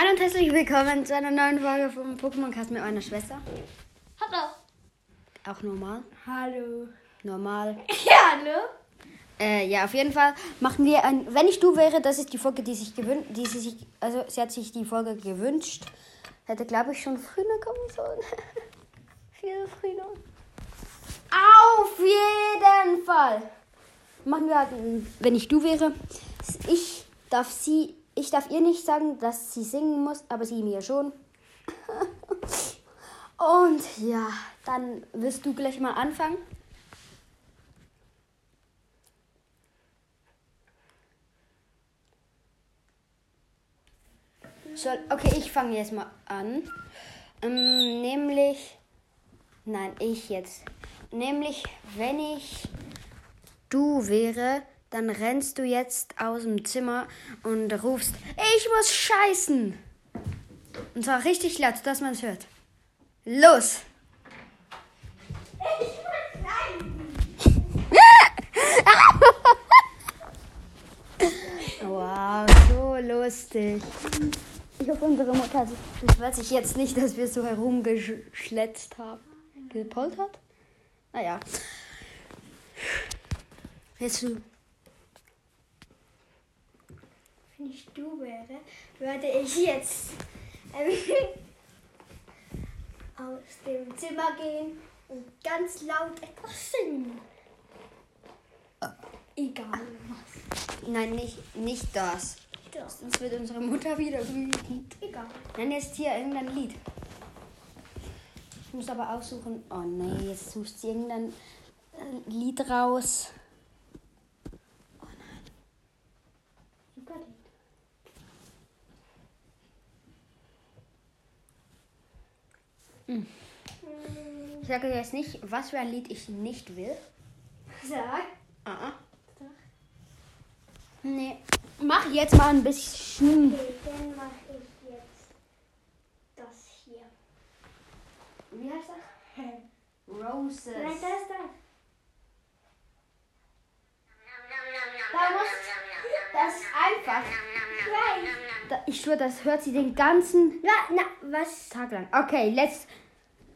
Hallo und herzlich willkommen zu einer neuen Folge vom Pokémon Cast mit meiner Schwester. Hallo. Auch normal. Hallo. Normal. Ja, hallo. Äh, ja, auf jeden Fall machen wir ein. Wenn ich du wäre, das ist die Folge, die sich gewünscht. Die sie sich, also sie hat sich die Folge gewünscht. Hätte, glaube ich, schon früher kommen sollen. Viel früher. Auf jeden Fall. Machen wir halt, ein- wenn ich du wäre. Ich darf sie. Ich darf ihr nicht sagen, dass sie singen muss, aber sie mir schon. Und ja, dann wirst du gleich mal anfangen. Soll, okay, ich fange jetzt mal an. Ähm, nämlich, nein, ich jetzt. Nämlich, wenn ich du wäre, dann rennst du jetzt aus dem Zimmer und rufst, ich muss scheißen. Und zwar richtig laut, dass man es hört. Los! Wow, so lustig. Ich hoffe, unsere Mutter beschwert sich jetzt nicht, dass wir so herumgeschletzt haben. Gepoltert? Naja. Jetzt du. Wenn ich du wäre, würde ich jetzt ähm, aus dem Zimmer gehen und ganz laut etwas singen. Egal was. Nein, nicht, nicht das. Das Sonst wird unsere Mutter wieder wütend. egal. Nenn jetzt hier irgendein Lied. Ich muss aber aussuchen. Oh nee, jetzt suchst du irgendein äh, Lied raus. Ich sage jetzt nicht, was für ein Lied ich nicht will. Sag. Ah, ah. Nee. Mach jetzt mal ein bisschen. Okay, dann mache ich jetzt das hier. Wie heißt das? Roses. Nein, das, das. Da muss das einfach. Nein. Da, ich schwöre, das hört sie den ganzen Na, na, was? Tag lang. Okay, let's.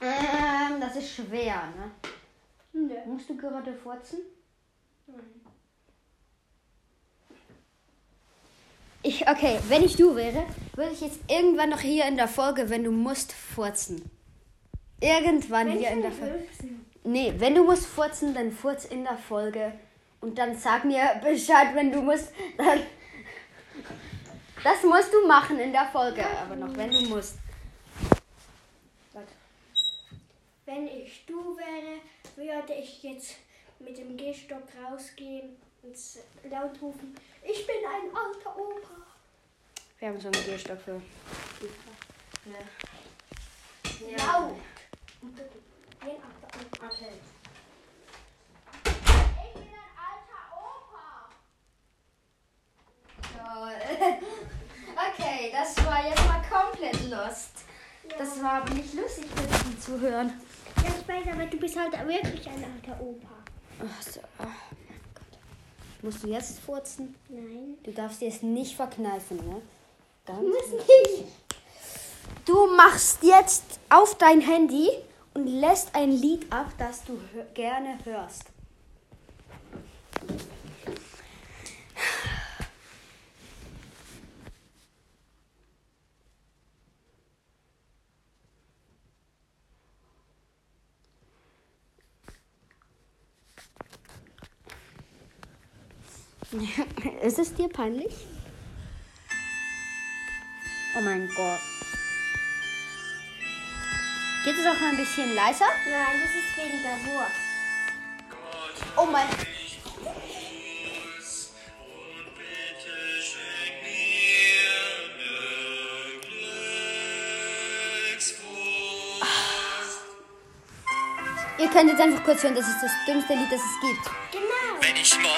Ähm, das ist schwer, ne? Nö. Musst du gerade furzen? Ich, okay, wenn ich du wäre, würde ich jetzt irgendwann noch hier in der Folge, wenn du musst, furzen. Irgendwann hier in der Folge. Nee, wenn du musst furzen, dann furz in der Folge. Und dann sag mir Bescheid, wenn du musst. Dann das musst du machen in der Folge, aber noch wenn du musst. Wenn ich du wäre, würde ich jetzt mit dem Gehstock rausgehen und laut rufen, ich bin ein alter Opa. Wir haben so einen Gehstock für. Laut. Und dann, Ein alter Opa. Okay. Ich bin ein alter Opa. Okay, das war jetzt mal komplett lost. Das war aber nicht lustig für zu hören. Ich weiß, aber du bist halt wirklich ein alter Opa. Ach so. oh mein Gott. Musst du jetzt furzen? Nein. Du darfst es nicht verkneifen, ne? Ganz Muss wichtig. nicht. Du machst jetzt auf dein Handy und lässt ein Lied ab, das du gerne hörst. Ist es dir peinlich? Oh mein Gott. Geht es auch mal ein bisschen leiser? Nein, das ist wegen der Wurst. Oh mein Gott. Ihr könnt jetzt einfach kurz hören, das ist das dümmste Lied, das es gibt. Genau.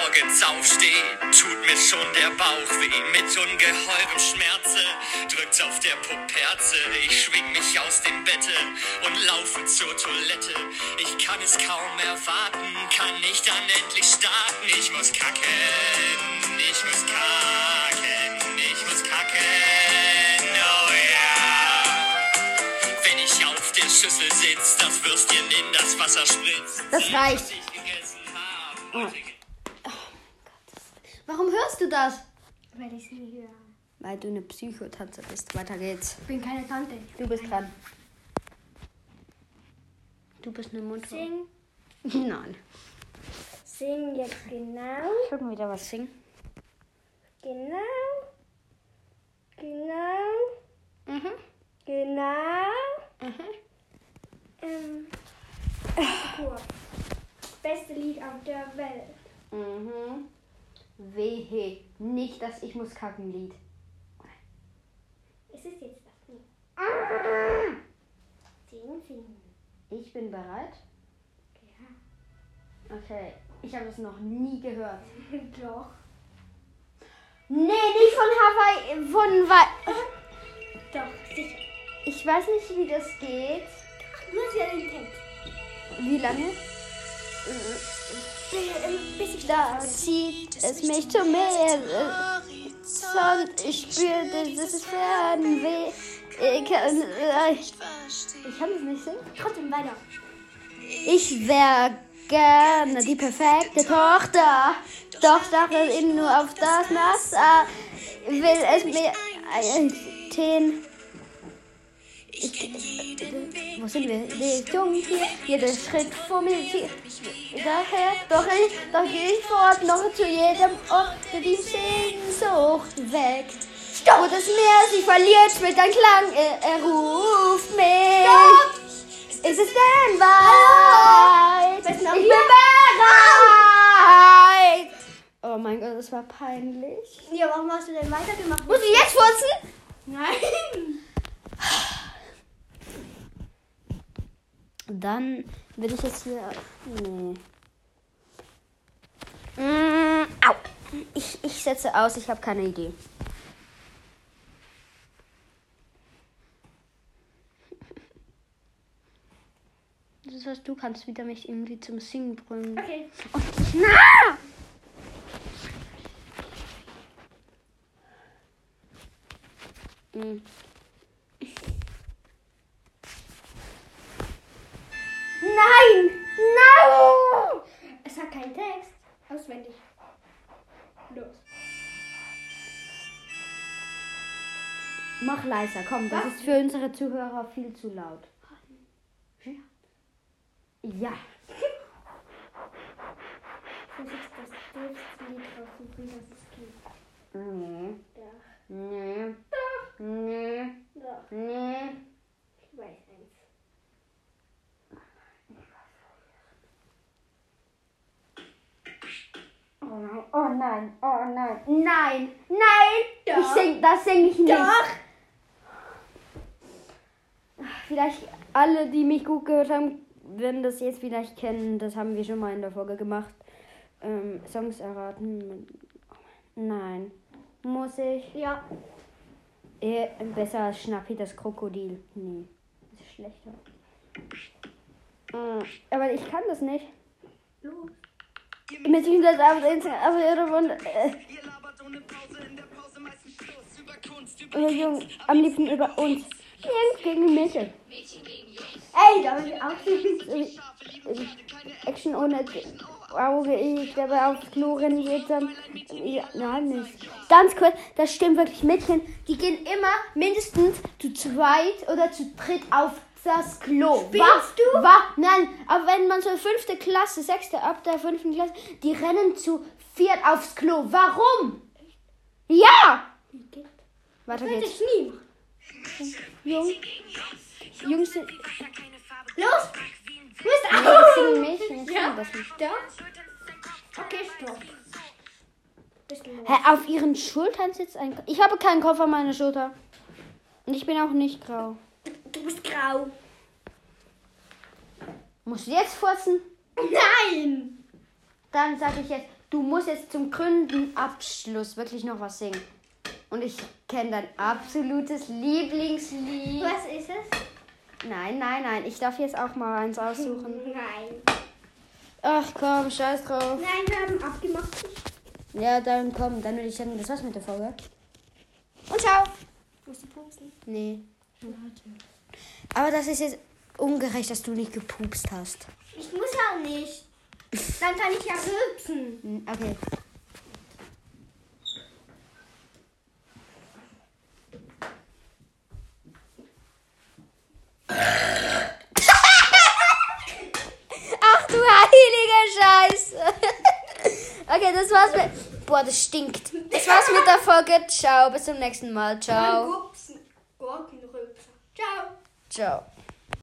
Morgens aufstehe, tut mir schon der Bauch weh. Mit ungeheurem Schmerze drückt's auf der Puperze. Ich schwing mich aus dem Bette und laufe zur Toilette. Ich kann es kaum erwarten, kann ich dann endlich starten. Ich muss kacken, ich muss kacken, ich muss kacken. Oh ja. Wenn ich auf der Schüssel sitz, das Würstchen in das Wasser spritzt. Das reicht. was ich gegessen habe. Warum hörst du das? Weil ich es nie höre. Weil du eine Psychotante bist. Weiter geht's. Ich bin keine Tante. Du bist dran. Du bist eine Mutter. Sing, Nein. sing jetzt genau, Schon wieder was singen. genau, genau, Mhm. genau. Mhm. Ähm, Kur. Beste Lied auf der Welt. Mhm. Wehe. Nicht, dass ich muss kacken Lied. Es ist jetzt das Lied. Sing, sing. Ich bin bereit. Ja. Okay. Ich habe es noch nie gehört. Doch. Nee, nicht von Hawaii. Von Wa Doch, sicher. Ich weiß nicht, wie das geht. Du hast ja den Text. Wie lange? Ich Da zieht es mich zum. Sonst ich spüre dieses Fernweh. Ich kann, äh, ich kann es nicht singen. Trotzdem weiter. Ich wäre gerne die perfekte Tochter. Doch starre ihn nur auf das Messer. Will es mir einziehen. Ich, wo sind wir? Richtung hier. Jeder Schritt vor mir zieht. Daher, doch ich, doch gehe ich fort noch zu jedem Ort, der die Sehnsucht weckt. Wo das Meer sich verliert mit einem Klang, er, er ruft mich. Ist es denn weit? Du ich bin hier? bereit. Oh mein Gott, das war peinlich. Ja, warum hast du denn weitergemacht? Muss ich jetzt furzen? Nein. Dann will ich jetzt hier. Nee. Mm, au. Ich, ich setze aus, ich habe keine Idee. Das heißt, du kannst wieder mich irgendwie zum Singen bringen. Okay. Na! Leiser, komm, das Was? ist für unsere Zuhörer viel zu laut. Ja. Ist das dürfste Lied raussuchen, das es gibt. Nee, Doch. nee, Doch. nee, Doch. nee. Ich weiß eins. Oh nein, oh nein, oh nein, nein, nein! Doch. Ich sing, das sing ich nicht. Doch. Vielleicht alle, die mich gut gehört haben, werden das jetzt vielleicht kennen. Das haben wir schon mal in der Folge gemacht. Ähm, Songs erraten. Nein. Muss ich? Ja. Eh, besser als Schnappi das Krokodil. Nee. Das ist schlechter. Mm, Aber ich kann das nicht. Los. Beziehungsweise auf Instagram. Auf Instagram. Äh, Ihr labert ohne Pause, in der Pause meistens Schluss. Über Kunst, über über Jung, am liebsten über uns. Jungs gegen Mädchen. Ey, da will ich auch Äh, Action ohne Auge, ich dabei aufs Klo rennen geht dann. Ja, nein, nicht. Ganz kurz, das stimmt wirklich. Mädchen, die gehen immer mindestens zu zweit oder zu dritt auf das Klo. Spielst du? War, nein, aber wenn man so fünfte Klasse, sechste, ab der fünften Klasse, die rennen zu viert aufs Klo. Warum? Ja! Weiter geht's. ich nie Jungs sind. Los. Du bist Nee, auch. sind Mädchen, ich Ja. das nicht. Doch. Okay, stopp. Hä, auf ihren Schultern sitzt ein. Ich habe keinen Kopf an meiner Schulter. Und ich bin auch nicht grau. Du bist grau. Musst du jetzt furzen? Nein! Dann sage ich jetzt, du musst jetzt zum Gründenabschluss wirklich noch was singen. Und ich kenne dein absolutes Lieblingslied. Was ist es? Nein, nein, nein. Ich darf jetzt auch mal eins aussuchen. Nein. Ach komm, scheiß drauf. Nein, wir haben abgemacht. Ja, dann komm, dann würde ich sagen, das war's mit der Folge. Und ciao. Musst du pupsen? Nee. Aber das ist jetzt ungerecht, dass du nicht gepupst hast. Ich muss auch nicht. Dann kann ich ja rülpsen. Hm, Okay. Ach du heilige Scheiße. Okay, das war's mit. Boah, das stinkt. Das war's mit der Folge. Ciao, bis zum nächsten Mal. Ciao. Gurkenrülpser. Ciao. Ciao.